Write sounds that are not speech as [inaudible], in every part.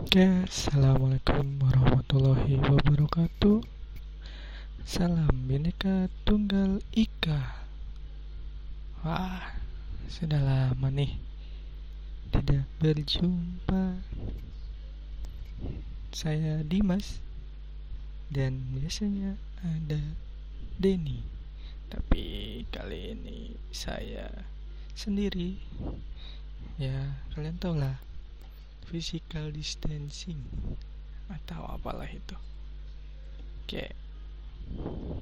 Oke, assalamualaikum warahmatullahi wabarakatuh. Salam bineka tunggal ika. Wah, sudah lama nih tidak berjumpa. Saya Dimas dan biasanya ada Denny. Tapi kali ini saya sendiri. Ya, kalian tahu lah physical distancing atau apalah itu. Oke.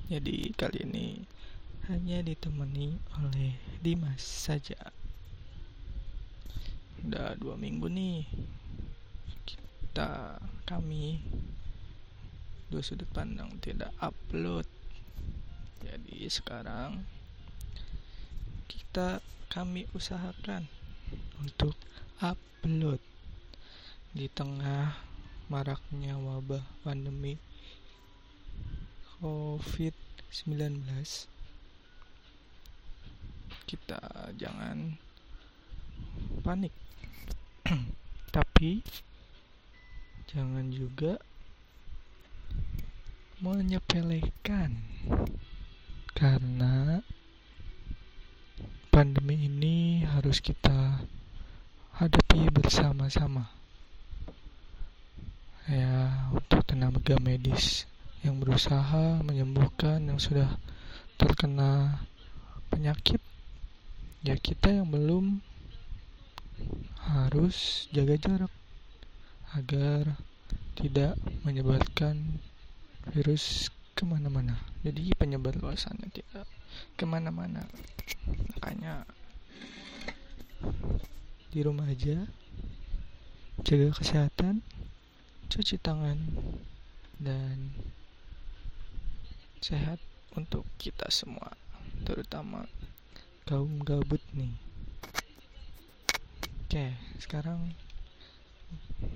Jadi kali ini hanya ditemani oleh Dimas saja. Udah dua minggu nih kita kami dua sudut pandang tidak upload. Jadi sekarang kita kami usahakan untuk upload di tengah maraknya wabah pandemi COVID-19 kita jangan panik. [clears throat] Tapi jangan juga menyepelekan. Karena pandemi ini harus kita hadapi bersama-sama ya untuk tenaga medis yang berusaha menyembuhkan yang sudah terkena penyakit ya kita yang belum harus jaga jarak agar tidak menyebarkan virus ke mana-mana. Jadi penyebar luasannya tidak ke mana-mana. Makanya di rumah aja jaga kesehatan cuci tangan dan sehat untuk kita semua terutama kaum gabut nih. Oke sekarang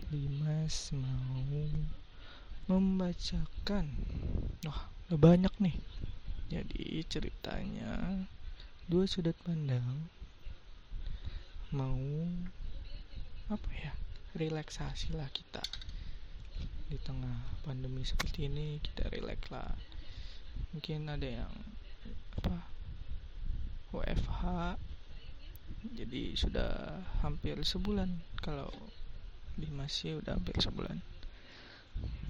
Dimas mau membacakan. Wah udah banyak nih. Jadi ceritanya dua sudut pandang mau apa ya relaksasi lah kita di tengah pandemi seperti ini kita relax lah. Mungkin ada yang apa WFH jadi sudah hampir sebulan kalau di masih udah hampir sebulan.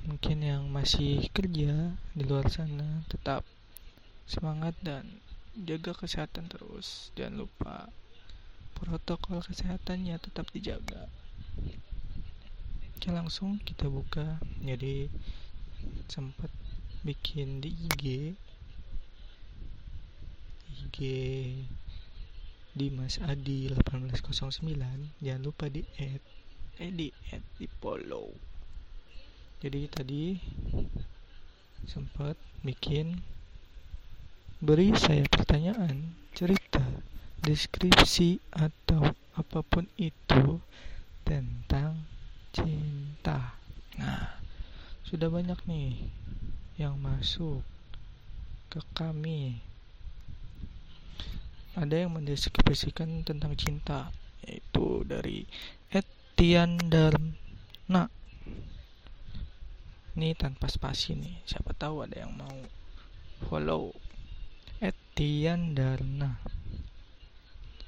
Mungkin yang masih kerja di luar sana tetap semangat dan jaga kesehatan terus. Jangan lupa protokol kesehatannya tetap dijaga Oke langsung kita buka. Jadi sempat bikin di IG IG Dimas Adi 1809 jangan lupa di add. Eh di add di follow. Jadi tadi sempat bikin beri saya pertanyaan cerita deskripsi atau apa pun itu tentang cinta. Sudah banyak nih yang masuk ke kami. Ada yang mendeskripsikan tentang cinta, yaitu dari Etian Darna. Ini tanpa spasi nih, siapa tahu ada yang mau follow Etian Darna.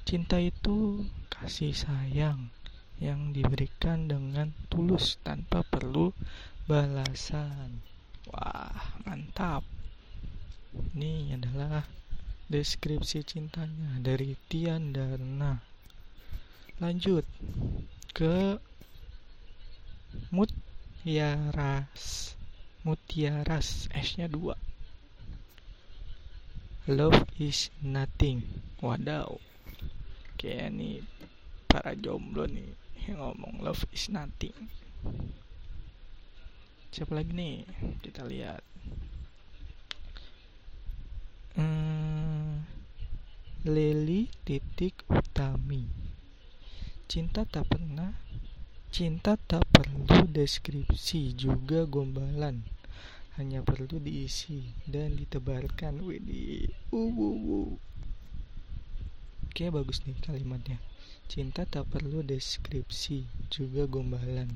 Cinta itu kasih sayang yang diberikan dengan tulus tanpa perlu balasan. Wah, mantap. Ini adalah deskripsi cintanya dari Tian Darna. Lanjut ke Mutiaras. Mutiaras S-nya 2. Love is nothing. Wadaw. Kayak nih para jomblo nih yang ngomong love is nothing siapa lagi nih? Kita lihat. Hmm, titik utami. Cinta tak pernah cinta tak perlu deskripsi juga gombalan. Hanya perlu diisi dan ditebarkan. Widih uh, uh, uh. Oke bagus nih kalimatnya. Cinta tak perlu deskripsi, juga gombalan,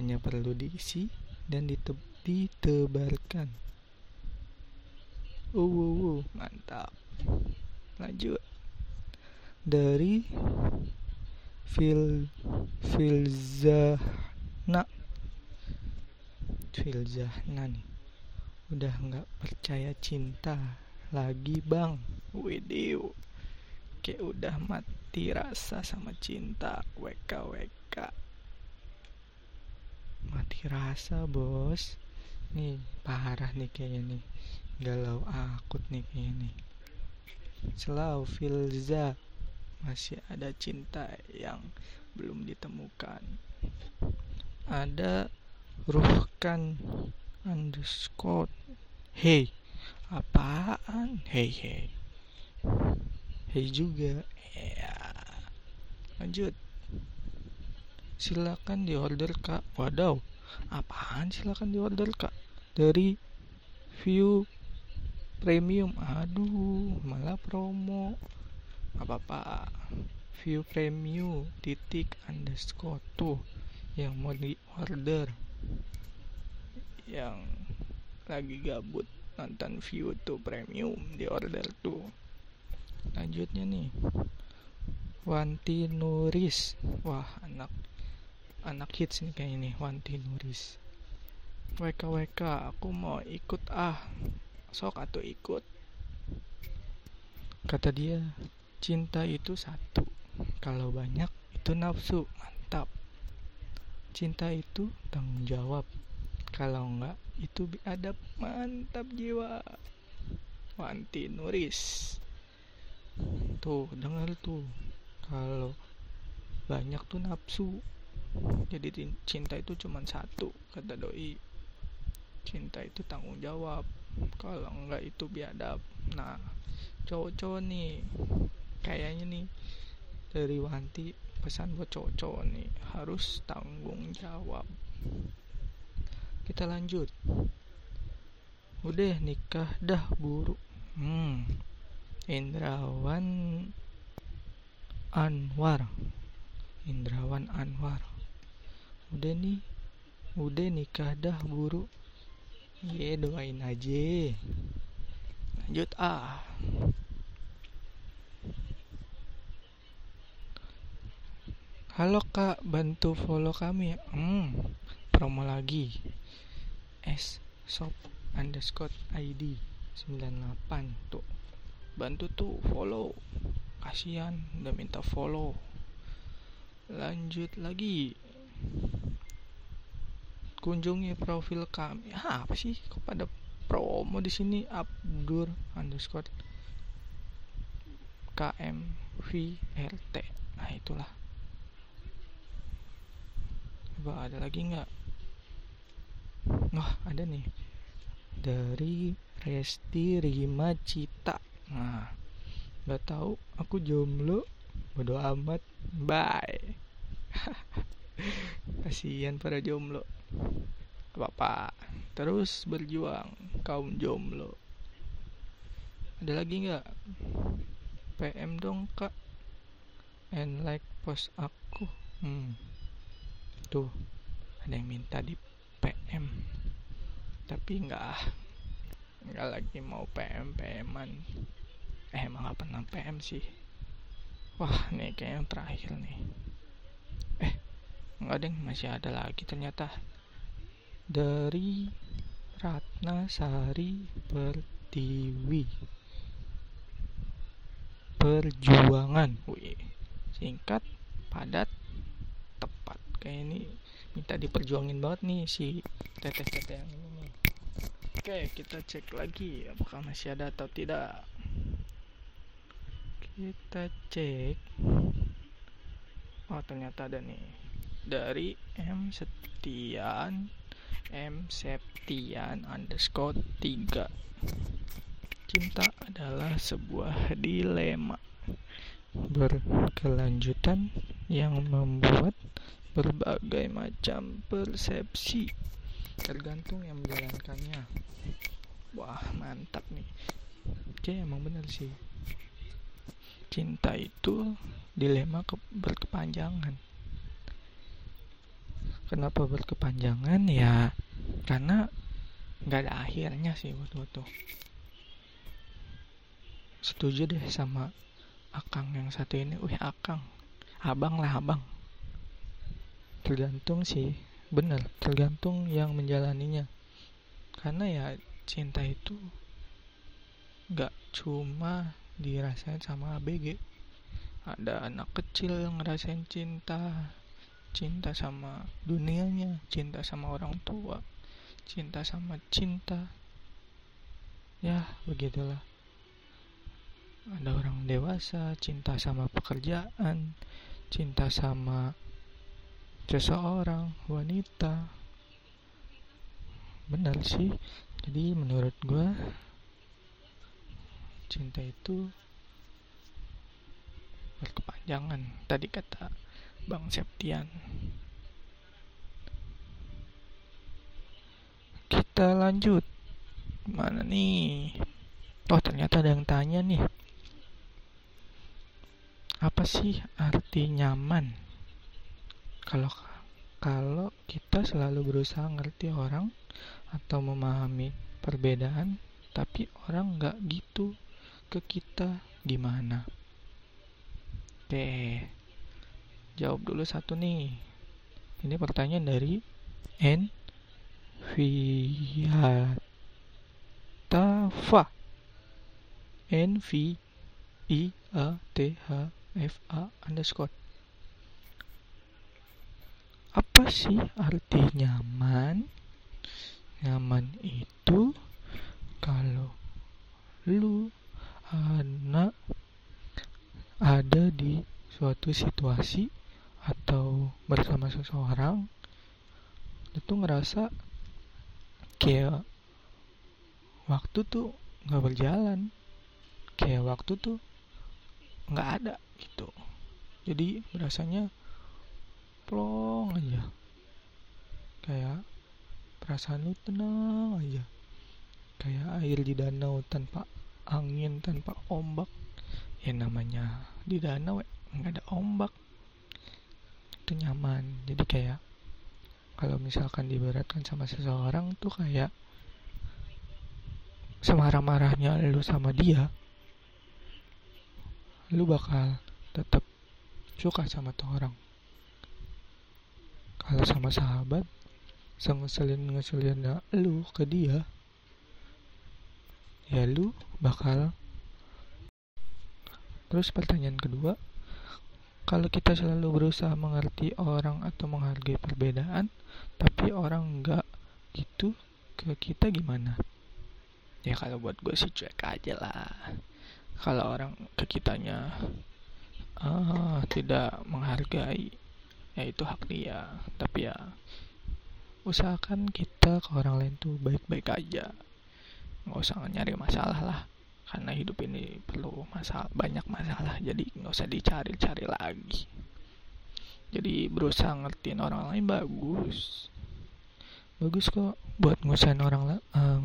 hanya perlu diisi dan dite ditebarkan. Uh, uh, uh, mantap. Lanjut. Dari Fil Filzahna Filzahna nih udah nggak percaya cinta lagi bang Widiu kayak udah mati rasa sama cinta WK WK mati rasa bos. Nih parah nih kayaknya nih. Galau akut nih kayaknya nih. Selau Filza. Masih ada cinta yang belum ditemukan. Ada ruhkan underscore. Hey apaan? Hey hey hey juga. Ya lanjut silakan di order kak. Wadaw apaan silakan di order kak? Dari view premium. Aduh malah promo. Apa apa view premium titik underscore tuh yang mau di order yang lagi gabut nonton view tuh premium di order tuh. Lanjutnya nih. Wanti Nuris. Wah anak anak hits nih kayak ini Wanti Nuris WK WK aku mau ikut ah sok atau ikut. Kata dia cinta itu satu kalau banyak itu nafsu mantap. Cinta itu tanggung jawab kalau enggak itu biadab mantap jiwa. Wanti Nuris tuh dengar tuh kalau banyak tuh nafsu jadi cinta itu cuma satu kata doi. Cinta itu tanggung jawab. Kalau enggak itu biadab. Nah cowok-cowok nih kayaknya nih dari Wanti pesan buat cowok-cowok nih harus tanggung jawab. Kita lanjut. Udah nikah dah buruk. Hmm Indrawan Anwar. Indrawan Anwar udah nih. Udah nikah dah buruk Iya doain aja. Lanjut ah. Halo kak, bantu follow kami. Hmm, promo lagi. S shop underscore id 98 tuh. Bantu tuh follow. Kasihan udah minta follow. Lanjut lagi kunjungi profil kami Hah, apa sih kok pada promo di sini Abdur underscore KMVRT nah itulah coba ada lagi nggak Wah ada nih dari Resti Rima Cita. Nah, nggak tahu aku jomblo. Bodoh amat. Bye. [laughs] Kasihan para jomblo. Apa-apa. Terus berjuang kaum jomblo. Ada lagi nggak? PM dong kak. And like post aku. Hmm. Tuh, ada yang minta di PM tapi enggak enggak lagi mau PM PMan eh emang gak pernah PM sih wah nih kayaknya yang terakhir nih eh enggak deh masih ada lagi ternyata. Dari Ratna Sari Pertiwi. Perjuangan. Wih singkat padat tepat. Kayak ini minta diperjuangin banget nih si teteh-teteh yang ini oke kita cek lagi apakah masih ada atau tidak. Kita cek. Oh ternyata ada nih dari M Setian M Septian underscore 3 cinta adalah sebuah dilema berkelanjutan yang membuat berbagai macam persepsi tergantung yang menjalankannya. Wah mantap nih. Oke emang bener sih. Cinta itu dilema ke berkepanjangan kenapa berkepanjangan ya. Karena nggak ada akhirnya sih gue tuh setuju deh sama akang yang satu ini. Wih akang. Abang lah abang. Tergantung sih. Bener tergantung yang menjalaninya. Karena ya cinta itu nggak cuma dirasain sama ABG ada anak kecil yang ngerasain cinta cinta sama dunianya cinta sama orang tua cinta sama cinta. Ya begitulah. Ada orang dewasa cinta sama pekerjaan cinta sama seseorang wanita. Benar sih. Jadi menurut gue cinta itu berkepanjangan tadi kata Bang Septian. Kita lanjut. Mana nih? Oh ternyata ada yang tanya nih. Apa sih arti nyaman? Kalau kalau kita selalu berusaha ngerti orang atau memahami perbedaan tapi orang nggak gitu ke kita gimana? Oke jawab dulu satu nih. Ini pertanyaan dari N. Viatafa N V I A T H FA underscore. Apa sih arti nyaman? Nyaman itu kalau lu anak ada di suatu situasi atau bersama seseorang itu ngerasa kayak waktu tuh nggak berjalan kayak waktu tuh nggak ada gitu. Jadi rasanya plong aja. Kayak perasaan lu tenang aja. Kayak air di danau tanpa angin tanpa ombak. Ya namanya di danau nggak ada ombak itu nyaman. Jadi kayak kalau misalkan diberatkan sama seseorang tuh kayak semarah-marahnya lu sama dia lu bakal tetap suka sama tuh orang. Kalau sama sahabat sengeselin ngeselin lu ke dia ya lu bakal terus pertanyaan kedua kalau kita selalu berusaha mengerti orang atau menghargai perbedaan tapi orang enggak gitu ke kita gimana? Ya kalau buat gue sih cuek aja lah. Kalau orang ke kitanya ah, tidak menghargai ya itu hak dia. Tapi ya usahakan kita ke orang lain tuh baik-baik aja. Nggak usah nyari masalah lah karena hidup ini perlu masalah banyak masalah. Jadi nggak usah dicari-cari lagi. Jadi berusaha ngertiin orang lain bagus. Bagus kok buat ngusain orang lain uh,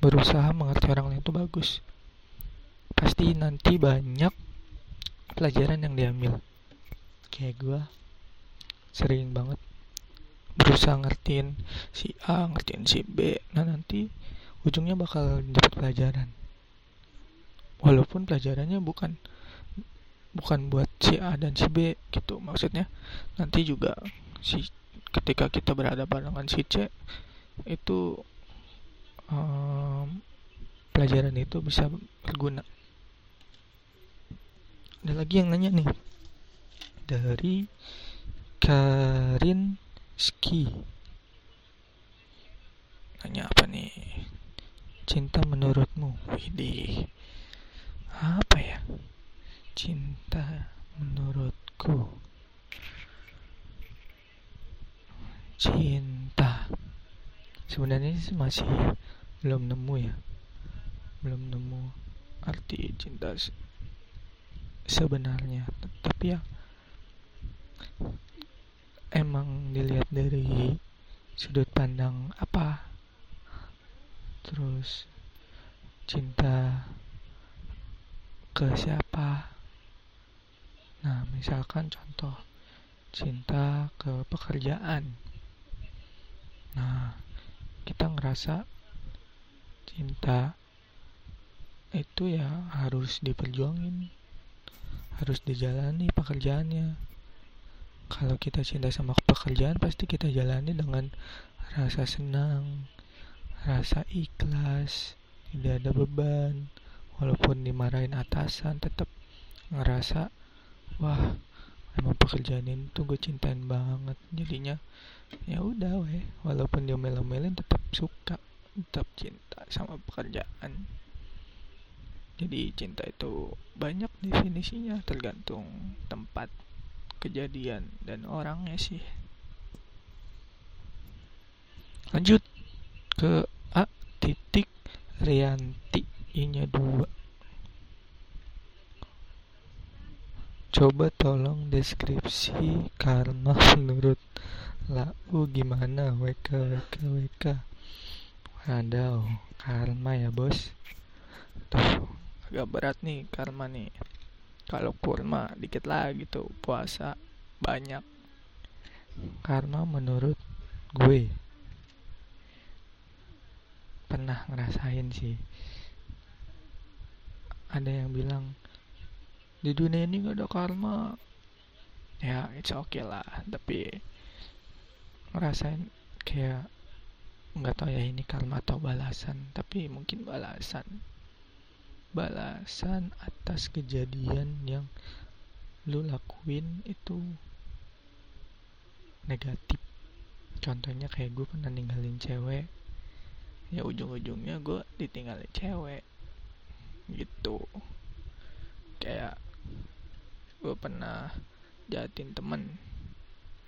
berusaha mengerti orang lain itu bagus. Pasti nanti banyak pelajaran yang diambil. Kayak gue sering banget berusaha ngertiin si A ngertiin si B. Nah nanti ujungnya bakal dapat pelajaran walaupun pelajarannya bukan bukan buat si A dan si B gitu maksudnya. Nanti juga si ketika kita berhadapan dengan si C itu um, pelajaran itu bisa berguna. Ada lagi yang nanya nih. Dari Karin Ski. Nanya apa nih? Cinta menurutmu Widih apa ya? Cinta menurutku. Cinta. Sebenarnya masih belum nemu ya. Belum nemu arti cinta sebenarnya. Tapi ya emang dilihat dari sudut pandang apa? Terus cinta ke siapa? Nah misalkan contoh cinta ke pekerjaan. Nah kita ngerasa cinta itu ya harus diperjuangin harus dijalani pekerjaannya. Kalau kita cinta sama pekerjaan pasti kita jalani dengan rasa senang rasa ikhlas tidak ada beban walaupun dimarahin atasan tetap ngerasa wah emang pekerjaan ini tuh gue cintain banget. Jadinya ya udah weh walaupun dia melo-melin tetap suka tetap cinta sama pekerjaan. Jadi cinta itu banyak definisinya tergantung tempat kejadian dan orangnya sih. Lanjut ke A titik Rianti I dua. Coba tolong deskripsi karma [laughs] menurut lau gimana? WK WK WK Waduh karma ya bos. Tuh agak berat nih karma nih. Kalau kurma dikit lagi tuh puasa banyak. Karma menurut gue. Pernah ngerasain sih ada yang bilang di dunia ini gak ada karma. Ya it's okay lah tapi ngerasain kayak nggak tahu ya ini karma atau balasan tapi mungkin balasan. Balasan atas kejadian yang lu lakuin itu negatif. Contohnya kayak gue pernah ninggalin cewek ya ujung-ujungnya gue ditinggalin cewek gitu. Kayak gue pernah jahatin temen.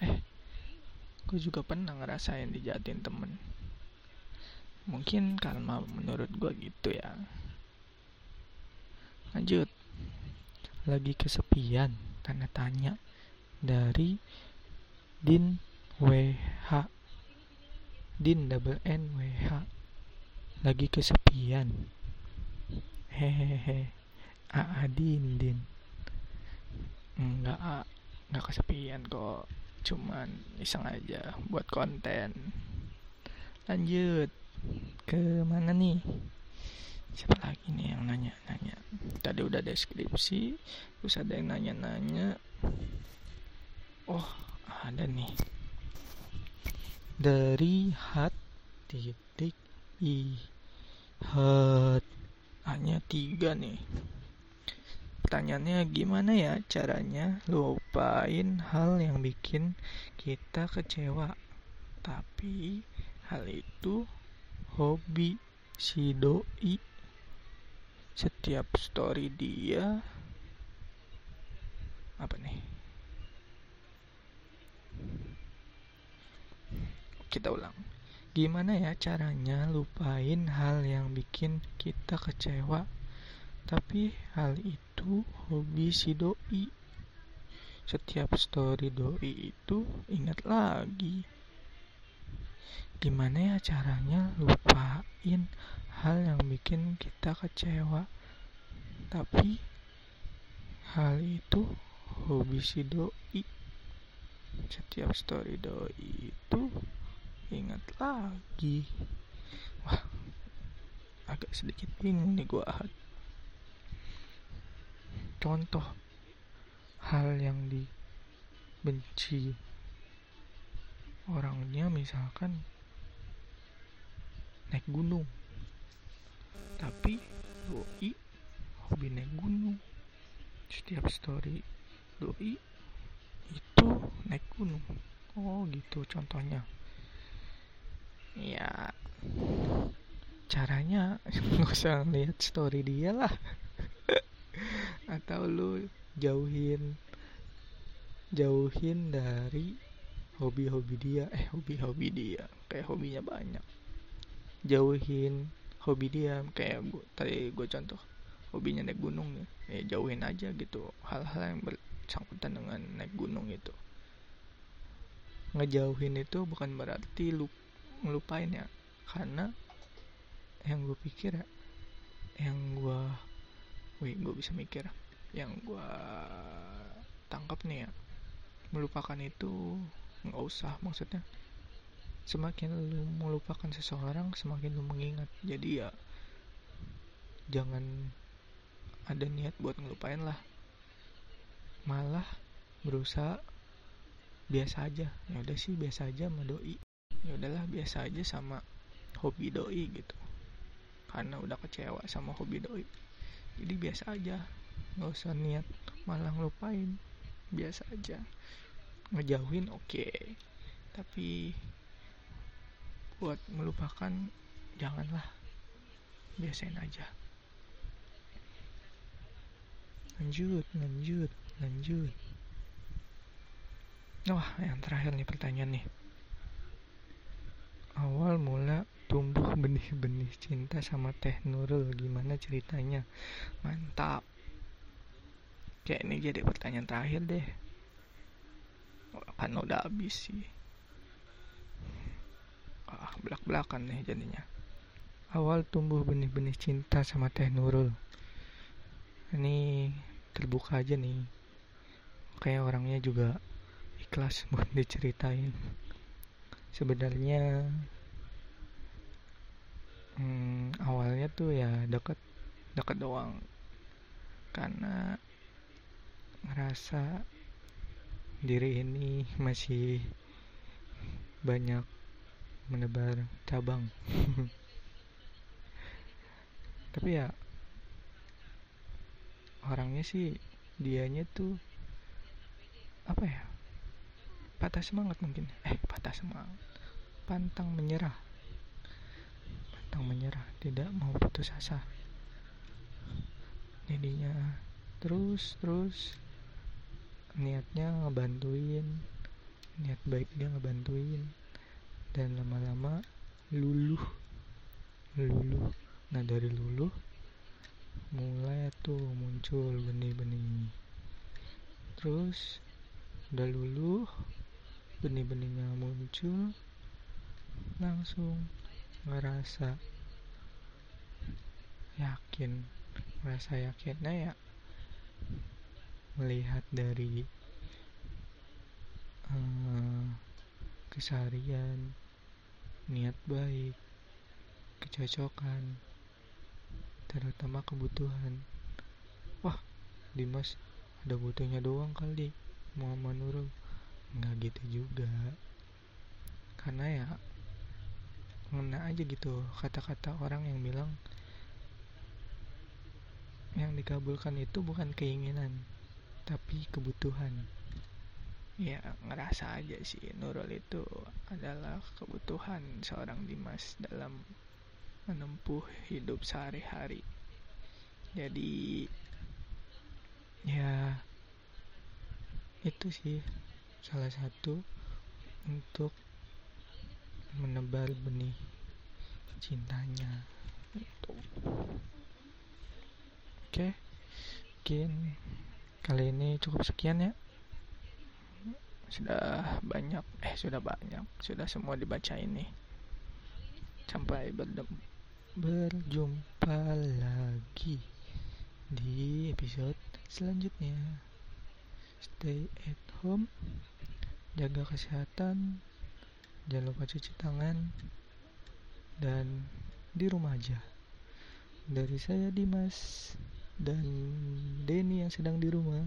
Eh gue juga pernah ngerasain dijahatin temen. Mungkin karena menurut gue gitu ya. Lanjut. Lagi kesepian tanda tanya dari din wh din double n wh lagi kesepian hehehe. A din. Din enggak a enggak kesepian kok. Cuman iseng aja buat konten. Lanjut. Ke mana nih? Siapa lagi nih yang nanya-nanya? Tadi udah deskripsi terus ada yang nanya-nanya. Oh ada nih. Dari hat titik i. Hat hanya tiga nih. Pertanyaannya gimana ya caranya lupain hal yang bikin kita kecewa? Tapi hal itu hobi si doi. Setiap story dia apa nih? Kita ulang gimana ya caranya lupain hal yang bikin kita kecewa? Tapi hal itu hobi si doi. Setiap story doi itu ingat lagi. Gimana ya caranya lupain hal yang bikin kita kecewa? Tapi hal itu hobi si doi. Setiap story doi itu ingat lagi. Wah agak sedikit bingung nih gua contoh hal yang dibenci orangnya misalkan naik gunung. Tapi doi hobi naik gunung. Setiap story doi itu naik gunung. Oh gitu contohnya ya. Caranya [laughs] nggak usah lihat story dia lah. [laughs] Atau lu jauhin jauhin dari hobi-hobi dia. Eh hobi-hobi dia. Kayak hobinya banyak. Jauhin hobi dia. Kayak gua, tadi gue contoh hobinya naik gunung ya, ya jauhin aja gitu. Hal-hal yang bersangkutan dengan naik gunung itu. Ngejauhin itu bukan berarti lu ngelupain ya. Karena yang gue pikir ya yang gue wih gue bisa mikir. Yang gue tangkap nih ya melupakan itu nggak usah maksudnya. Semakin lu melupakan seseorang semakin lu mengingat. Jadi ya jangan ada niat buat ngelupain lah. Malah berusaha biasa aja. Ya udah sih biasa aja sama ya udahlah biasa aja sama hobi doi gitu. Karena udah kecewa sama hobi doi. Jadi biasa aja. Nggak usah niat malah ngelupain. Biasa aja. Ngejauhin oke. Okay. tapi buat melupakan janganlah. Biasain aja. Lanjut lanjut lanjut. Wah yang terakhir nih pertanyaan nih awal mula tumbuh benih-benih cinta sama Teh Nurul gimana ceritanya? Mantap. Kayak ini jadi pertanyaan terakhir deh. Kan udah habis sih? Ah belak-belakan nih jadinya. Awal tumbuh benih-benih cinta sama Teh Nurul. Ini terbuka aja nih. Kayak orangnya juga ikhlas [laughs] buat diceritain sebenarnya hmm, awalnya tuh ya deket deket doang. Karena ngerasa diri ini masih banyak menebar cabang. [laughs] Tapi ya orangnya sih dianya tuh apa ya patah semangat mungkin. Eh patah semangat. Pantang menyerah. Pantang menyerah tidak mau putus asa. Jadinya terus terus. Niatnya ngebantuin. Niat baik dia ngebantuin. Dan lama-lama luluh. Luluh. Nah dari luluh mulai tuh muncul benih-benih terus udah luluh benih-benihnya muncul langsung ngerasa yakin ngerasa yakinnya ya melihat dari uh, keseharian niat baik kecocokan terutama kebutuhan. Wah Dimas ada butuhnya doang kali mau Nurul nggak gitu juga. Karena ya ngena aja gitu kata-kata orang yang bilang yang dikabulkan itu bukan keinginan tapi kebutuhan. Ya ngerasa aja sih Nurul itu adalah kebutuhan seorang Dimas dalam menempuh hidup sehari-hari. Jadi ya itu sih salah satu untuk menebar benih cintanya. Itu oke mungkin kali ini cukup sekian ya. Sudah banyak eh sudah banyak. Sudah semua dibaca ini. Sampai berjumpa lagi di episode selanjutnya. Stay at home jaga kesehatan jangan lupa cuci tangan dan di rumah aja. Dari saya Dimas dan Denny yang sedang di rumah.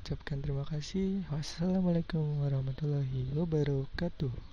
Ucapkan terima kasih. Wassalamualaikum warahmatullahi wabarakatuh